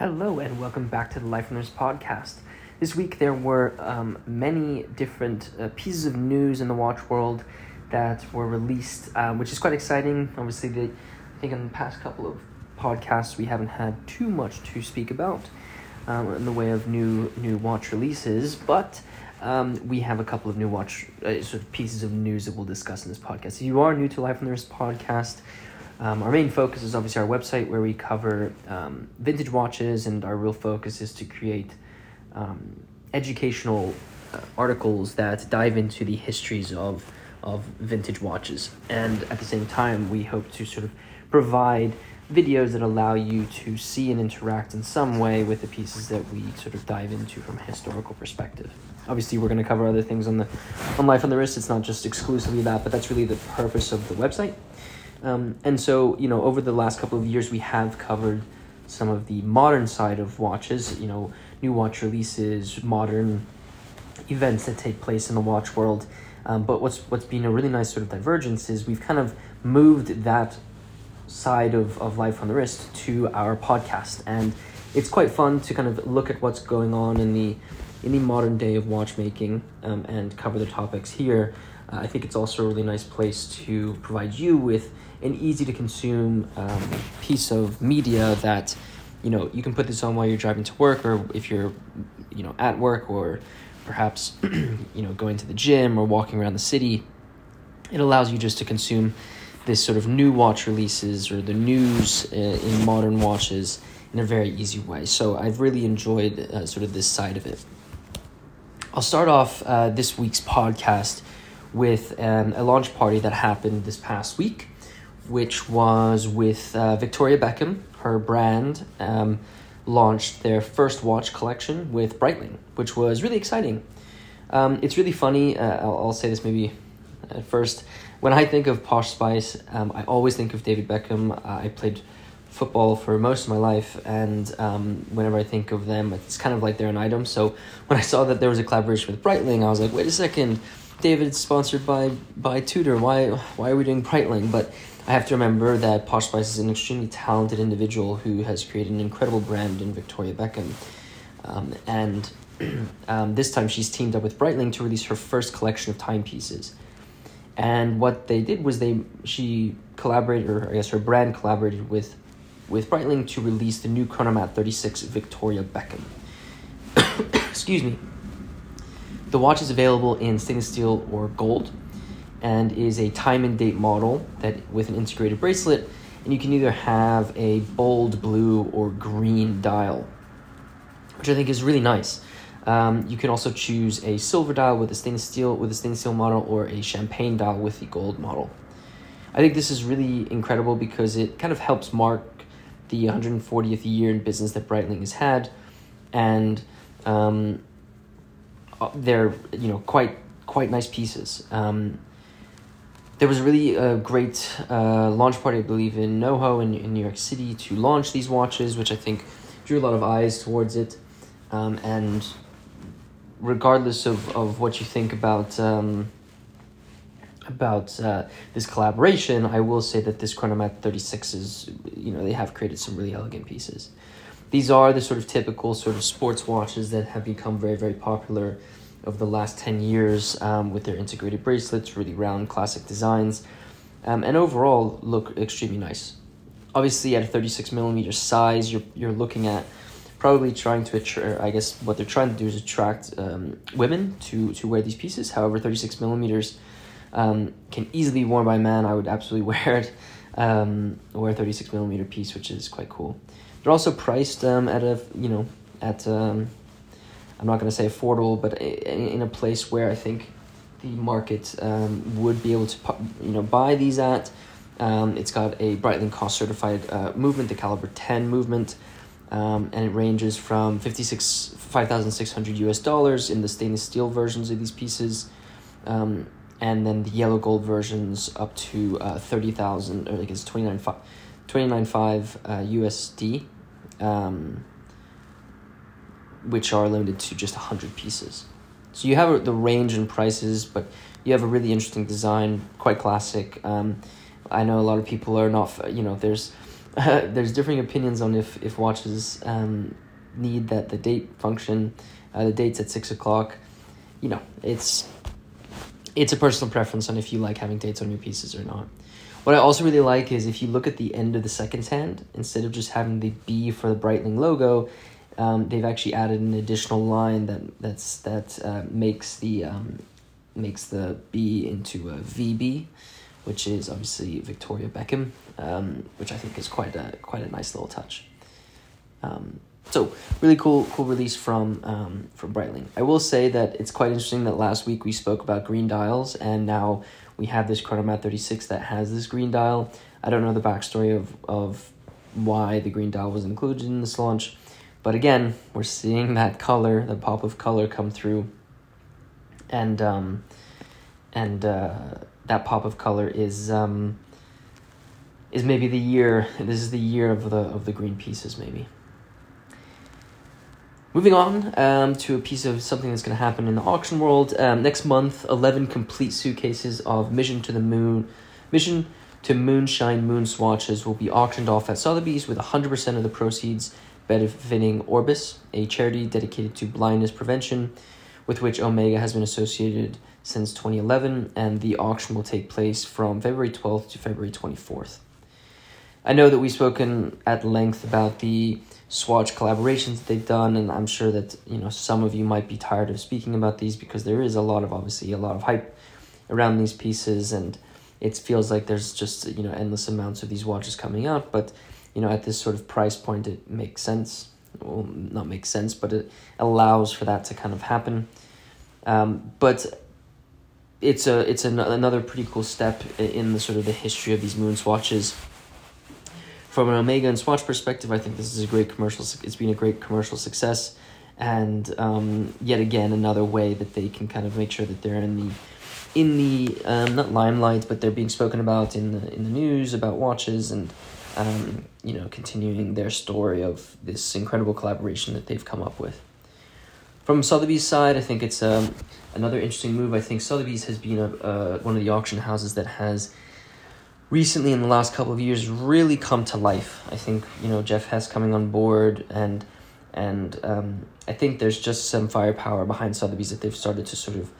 Hello, and welcome back to the Life on the Wrist podcast. This week there were um, many different uh, pieces of news in the watch world that were released, um, which is quite exciting. Obviously, the, I think in the past couple of podcasts we haven't had too much to speak about um, in the way of new new watch releases, but um, we have a couple of new watch uh, sort of pieces of news that we'll discuss in this podcast. If you are new to Life on the Wrist podcast, um, our main focus is obviously our website where we cover um, vintage watches, and our real focus is to create um, educational uh, articles that dive into the histories of of vintage watches. And at the same time, we hope to sort of provide videos that allow you to see and interact in some way with the pieces that we sort of dive into from a historical perspective. Obviously, we're going to cover other things on the on life on the wrist. It's not just exclusively that, but that's really the purpose of the website. Um, and so, you know, over the last couple of years, we have covered some of the modern side of watches, you know, new watch releases, modern events that take place in the watch world. Um, but what's what's been a really nice sort of divergence is we've kind of moved that side of, of life on the wrist to our podcast, and it's quite fun to kind of look at what's going on in the in the modern day of watchmaking um, and cover the topics here. Uh, I think it's also a really nice place to provide you with an easy to consume um, piece of media that you know you can put this on while you're driving to work or if you're you know at work or perhaps you know going to the gym or walking around the city. It allows you just to consume this sort of new watch releases or the news uh, in modern watches in a very easy way. So i've really enjoyed uh, sort of this side of it. I'll start off uh, this week's podcast with um, a launch party that happened this past week which was with uh, Victoria Beckham. Her brand um, launched their first watch collection with Breitling, which was really exciting. Um, it's really funny. Uh, I'll, I'll, say this maybe at first. When I think of Posh Spice, um, I always think of David Beckham. Uh, I played football for most of my life, and um, whenever I think of them, it's kind of like they're an item. So when I saw that there was a collaboration with Breitling, I was like, wait a second, David's sponsored by by Tudor. Why why are we doing Breitling? But I have to remember that Posh Spice is an extremely talented individual who has created an incredible brand in Victoria Beckham. Um, and um, this time she's teamed up with Breitling to release her first collection of timepieces. And what they did was they she collaborated, or I guess her brand collaborated with with Breitling to release the new Chronomat 36 Victoria Beckham. Excuse me. The watch is available in stainless steel or gold and is a time and date model that with an integrated bracelet and you can either have a bold blue or green dial which i think is really nice. Um, you can also choose a silver dial with a stainless steel with a stainless steel model or a champagne dial with the gold model. I think this is really incredible because it kind of helps mark the 140th year in business that breitling has had. And um, they're you know quite quite nice pieces um, there was a really uh, great uh, launch party, I believe, in NoHo in, in New York City to launch these watches, which I think drew a lot of eyes towards it. Um, and regardless of, of what you think about um, about uh, this collaboration, I will say that this Chronomat 36 is, you know, they have created some really elegant pieces. These are the sort of typical sort of sports watches that have become very, very popular over the last 10 years um, with their integrated bracelets, really round classic designs, um, and overall look extremely nice. Obviously, at a 36 millimeter size, you're, you're looking at probably trying to attract, I guess what they're trying to do is attract um, women to, to wear these pieces. However, 36 millimeters um, can easily be worn by man. I would absolutely wear it, um, wear a 36 millimeter piece, which is quite cool. They're also priced um, at a, you know, at um, I'm not going to say affordable, but in a place where I think the market um, would be able to you know buy these at. Um, it's got a Breitling COSC certified uh, movement, the caliber 10 movement, um, and it ranges from 56 5,600 US dollars in the stainless steel versions of these pieces, um, and then the yellow gold versions up to uh, 30,000 or like it's 29.5 29.5 uh, USD. Um, which are limited to just 100 pieces. So you have the range and prices, but you have a really interesting design, quite classic. Um, I know a lot of people are not, you know, there's uh, there's differing opinions on if if watches um, need that the date function. Uh, the date's at six o'clock. You know, it's it's a personal preference on if you like having dates on your pieces or not. What I also really like is if you look at the end of the second hand, instead of just having the B for the Breitling logo, um, they've actually added an additional line that that's that uh, makes the um, makes the B into a VB, which is obviously Victoria Beckham, um, which I think is quite a quite a nice little touch. Um, so really cool, cool release from um, from Breitling. I will say that it's quite interesting that last week we spoke about green dials, and now we have this Chronomat thirty six that has this green dial. I don't know the backstory of of why the green dial was included in this launch, but again, we're seeing that color, the pop of color, come through, and um, and uh, that pop of color is um, is maybe the year. This is the year of the of the green pieces, maybe. Moving on um, to a piece of something that's going to happen in the auction world um, next month. Eleven complete suitcases of Mission to the Moon, Mission to Moonshine Moon swatches will be auctioned off at Sotheby's with hundred percent of the proceeds benefiting Orbis, a charity dedicated to blindness prevention, with which Omega has been associated since 2011, and the auction will take place from February 12th to February 24th. I know that we've spoken at length about the Swatch collaborations that they've done, and I'm sure that you know some of you might be tired of speaking about these because there is a lot of obviously a lot of hype around these pieces, and it feels like there's just you know endless amounts of these watches coming out. But you know at this sort of price point, it makes sense. Well, not make sense, but it allows for that to kind of happen. Um, but it's a it's an, another pretty cool step in the sort of the history of these moon swatches from an Omega and Swatch perspective, I think this is a great commercial. It's been a great commercial success, and um, yet again another way that they can kind of make sure that they're in the in the um, not limelight, but they're being spoken about in the in the news about watches and um, you know continuing their story of this incredible collaboration that they've come up with. From Sotheby's side, I think it's um, another interesting move. I think Sotheby's has been a, uh, one of the auction houses that has recently in the last couple of years really come to life. I think you know Geoff Hess coming on board and and um, I think there's just some firepower behind Sotheby's that they've started to sort of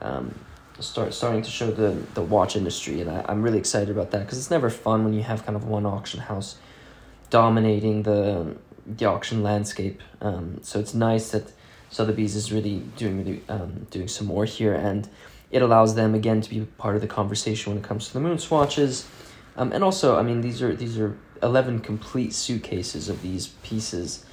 um, start starting to show the the watch industry, and I, I'm really excited about that because it's never fun when you have kind of one auction house dominating the the auction landscape. Um, so it's nice that Sotheby's is really doing really um, doing some more here and it allows them again to be part of the conversation when it comes to the moon swatches um, and also, I mean, these are these are eleven complete suitcases of these pieces,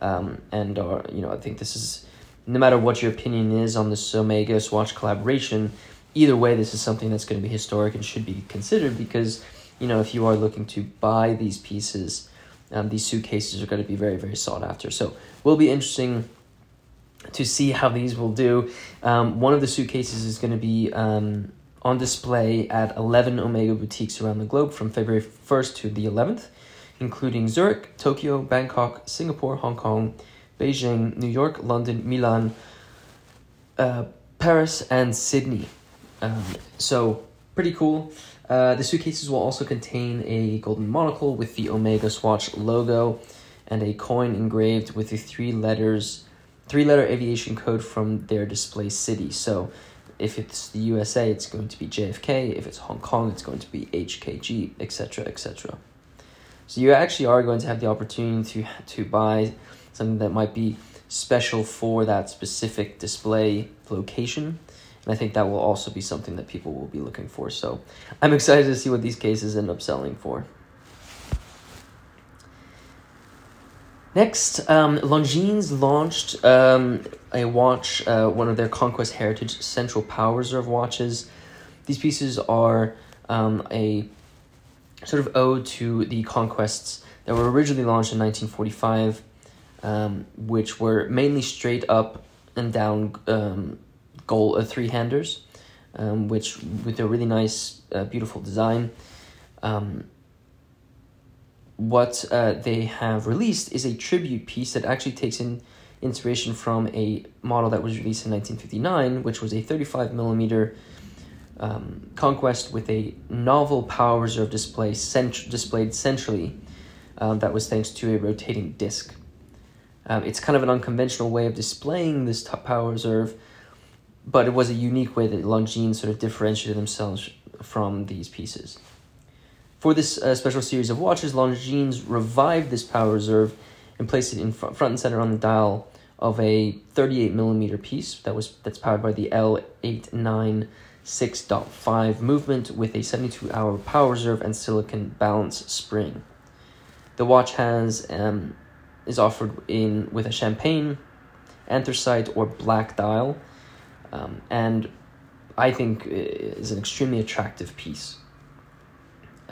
um, and are you know I think this is no matter what your opinion is on this Omega Swatch collaboration, either way, this is something that's going to be historic and should be considered because you know if you are looking to buy these pieces, um, these suitcases are going to be very very sought after. So will be interesting to see how these will do. Um, one of the suitcases is going to be um, on display at 11 Omega boutiques around the globe from February 1st to the 11th, including Zurich, Tokyo, Bangkok, Singapore, Hong Kong, Beijing, New York, London, Milan, uh, Paris, and Sydney. Um, so, pretty cool. Uh, the suitcases will also contain a golden monocle with the Omega Swatch logo and a coin engraved with the three letters, three letter aviation code from their display city. So, if it's the USA, it's going to be JFK. If it's Hong Kong, it's going to be HKG, etc., etc. So you actually are going to have the opportunity to to buy something that might be special for that specific display location. And I think that will also be something that people will be looking for. So I'm excited to see what these cases end up selling for. Next, um, Longines launched um, a watch, uh, one of their Conquest Heritage Central Power Reserve watches. These pieces are um, a sort of ode to the conquests that were originally launched in 1945, um, which were mainly straight up and down um, gold uh, three handers, um, which with a really nice, uh, beautiful design. Um, what uh, they have released is a tribute piece that actually takes in inspiration from a model that was released in 1959, which was a 35 millimeter um, Conquest with a novel power reserve display cent- displayed centrally, um, that was thanks to a rotating disc. Um, it's kind of an unconventional way of displaying this power reserve, but it was a unique way that Longines sort of differentiated themselves from these pieces. For this uh, special series of watches, Longines revived this power reserve and placed it in front, front and center on the dial of a 38 millimeter piece that was that's powered by the L896.5 movement with a 72 hour power reserve and silicon balance spring. The watch has um, is offered in with a champagne, anthracite, or black dial, um, and I think is an extremely attractive piece.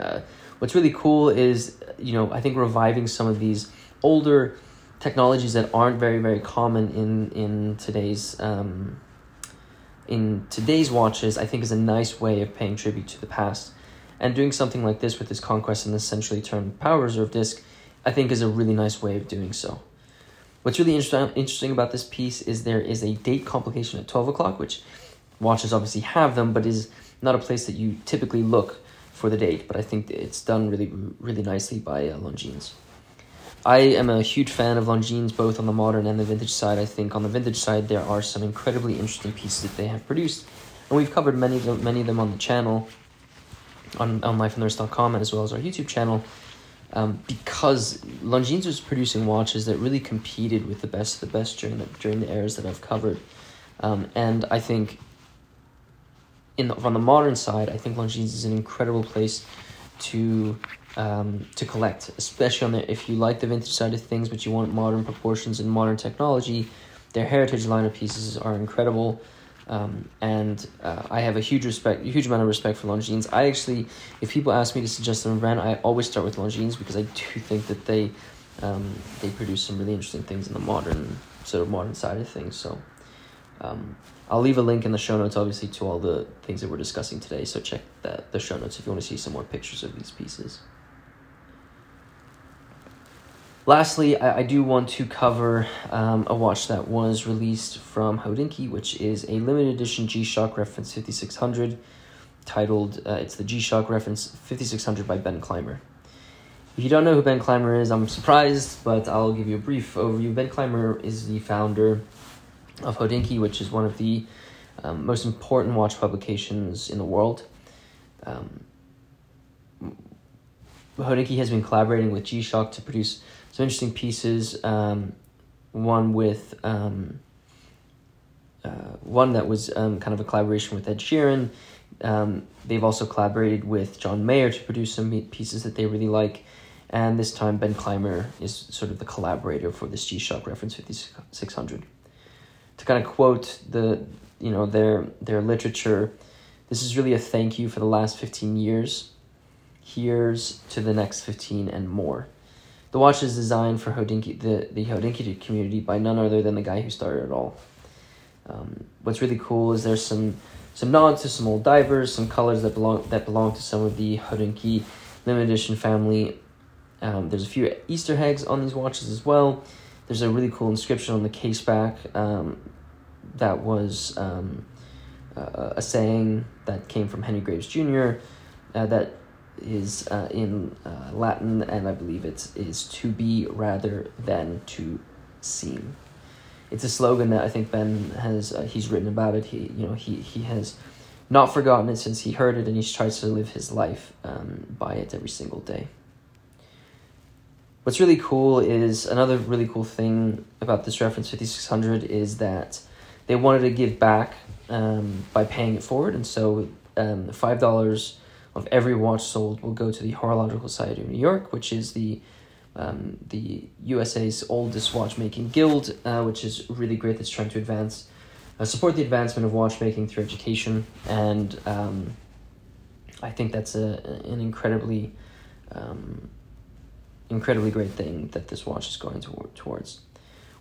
Uh, what's really cool is you know I think reviving some of these older technologies that aren't very very common in in today's um, in today's watches I think is a nice way of paying tribute to the past and doing something like this with this conquest and essentially turned power reserve disc I think is a really nice way of doing so. What's really inter- interesting about this piece is there is a date complication at 12 o'clock, which watches obviously have them, but is not a place that you typically look for the date. But I think it's done really, really nicely by uh, Longines. I am a huge fan of Longines, both on the modern and the vintage side. I think on the vintage side there are some incredibly interesting pieces that they have produced, and we've covered many of them, many of them on the channel, on on lifeonthewrist.com as well as our YouTube channel, um, because Longines was producing watches that really competed with the best of the best during the during the eras that I've covered, um, and I think. In the, the modern side, I think Longines is an incredible place to um, to collect, especially on the if you like the vintage side of things, but you want modern proportions and modern technology. Their heritage line of pieces are incredible, um, and uh, I have a huge respect, a huge amount of respect for Longines. I actually, if people ask me to suggest them brand, I always start with Longines because I do think that they um, they produce some really interesting things in the modern sort of modern side of things. So. Um, I'll leave a link in the show notes, obviously, to all the things that we're discussing today. So check the, the show notes if you want to see some more pictures of these pieces. Lastly, I, I do want to cover um, a watch that was released from Hodinkee, which is a limited edition G Shock Reference 5600, titled, uh, it's the G Shock Reference 5600 by Ben Clymer. If you don't know who Ben Clymer is, I'm surprised, but I'll give you a brief overview. Ben Clymer is the founder of Hodinkee, which is one of the um, most important watch publications in the world. Um, Hodinkee has been collaborating with G Shock to produce some interesting pieces. Um, one with um, uh, one that was um, kind of a collaboration with Ed Sheeran. Um, they've also collaborated with John Mayer to produce some pieces that they really like. And this time, Ben Clymer is sort of the collaborator for this G Shock Reference 5600. To kind of quote the, you know, their their literature, this is really a thank you for the last 15 years. Here's to the next 15 and more. The watch is designed for Hodinkee, the, the Hodinkee community by none other than the guy who started it all. Um, what's really cool is there's some some nods to some old divers, some colors that belong that belong to some of the Hodinkee limited edition family. Um, there's a few Easter eggs on these watches as well. There's a really cool inscription on the case back um, that was um, uh, a saying that came from Henry Graves Jr. Uh, that is uh, in uh, Latin, and I believe it is to be rather than to seem. It's a slogan that I think Ben has uh, he's written about it. He you know he he has not forgotten it since he heard it, and he tries to live his life um, by it every single day. What's really cool is another really cool thing about this reference 5600 is that they wanted to give back um, by paying it forward, and so um, five dollars of every watch sold will go to the Horological Society of New York, which is the um, the USA's oldest watchmaking guild, uh, which is really great. That's trying to advance, uh, support the advancement of watchmaking through education, and um, I think that's a an incredibly, um, incredibly great thing that this watch is going to, towards.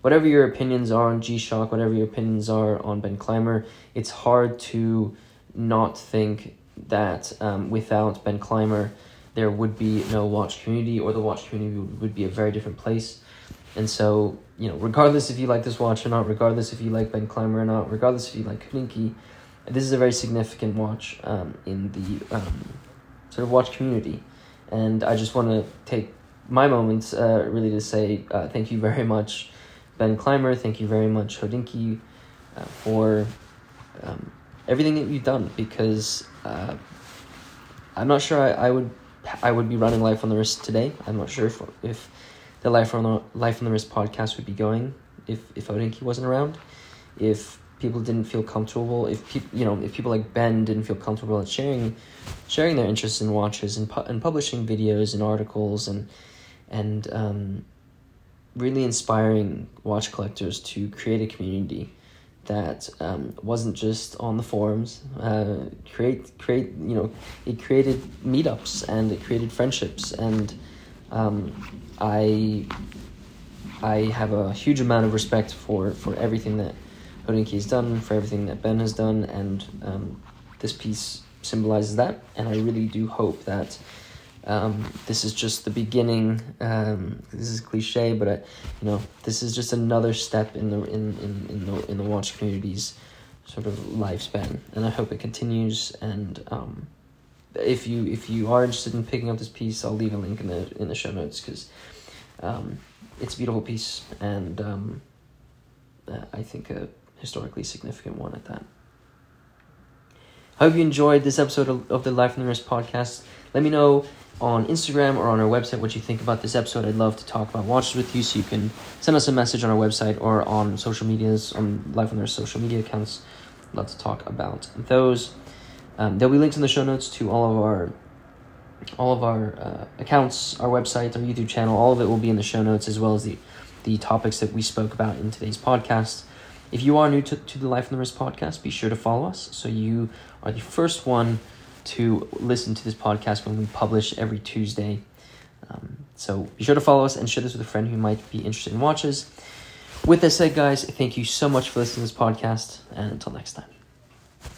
Whatever your opinions are on G Shock, whatever your opinions are on Ben Clymer, it's hard to not think that um, without Ben Clymer, there would be no watch community, or the watch community would, be a very different place. And so, you know, regardless if you like this watch or not, regardless if you like Ben Clymer or not, regardless if you like Hodinkee, this is a very significant watch um, in the um, sort of watch community. And I just want to take my moment uh, really to say uh, thank you very much, Ben Clymer. Thank you very much, Hodinkee, uh, for um, everything that you've done because uh, I'm not sure I, I would I would be running Life on the Wrist today. I'm not sure if if the Life on the Life on the Wrist podcast would be going if if Hodinkee wasn't around. If people didn't feel comfortable, if people you know if people like Ben didn't feel comfortable at sharing sharing their interests in watches and pu- and publishing videos and articles and and um, really inspiring watch collectors to create a community that um, wasn't just on the forums. Uh, create create you know it created meetups and it created friendships and um, I I have a huge amount of respect for for everything that Hodinkee has done, for everything that Ben has done, and um, this piece symbolizes that. And I really do hope that um, this is just the beginning. Um, this is cliche, but I, you know, this is just another step in the in, in, in the in the watch community's sort of lifespan, and I hope it continues. And um, if you if you are interested in picking up this piece, I'll leave a link in the in the show notes because um, it's a beautiful piece, and um, uh, I think a historically significant one at that. I hope you enjoyed this episode of, of the Life on the Wrist podcast. Let me know on Instagram or on our website what you think about this episode. I'd love to talk about watches with you, so you can send us a message on our website or on social medias, on Life on their social media accounts. I'd love to talk about those. Um, there'll be links in the show notes to all of our all of our uh, accounts, our website, our YouTube channel. All of it will be in the show notes, as well as the the topics that we spoke about in today's podcast. If you are new to, to the Life on the Wrist podcast, be sure to follow us so you are the first one to listen to this podcast when we publish every Tuesday. Um, so be sure to follow us and share this with a friend who might be interested in watches. With that said, guys, thank you so much for listening to this podcast, and until next time.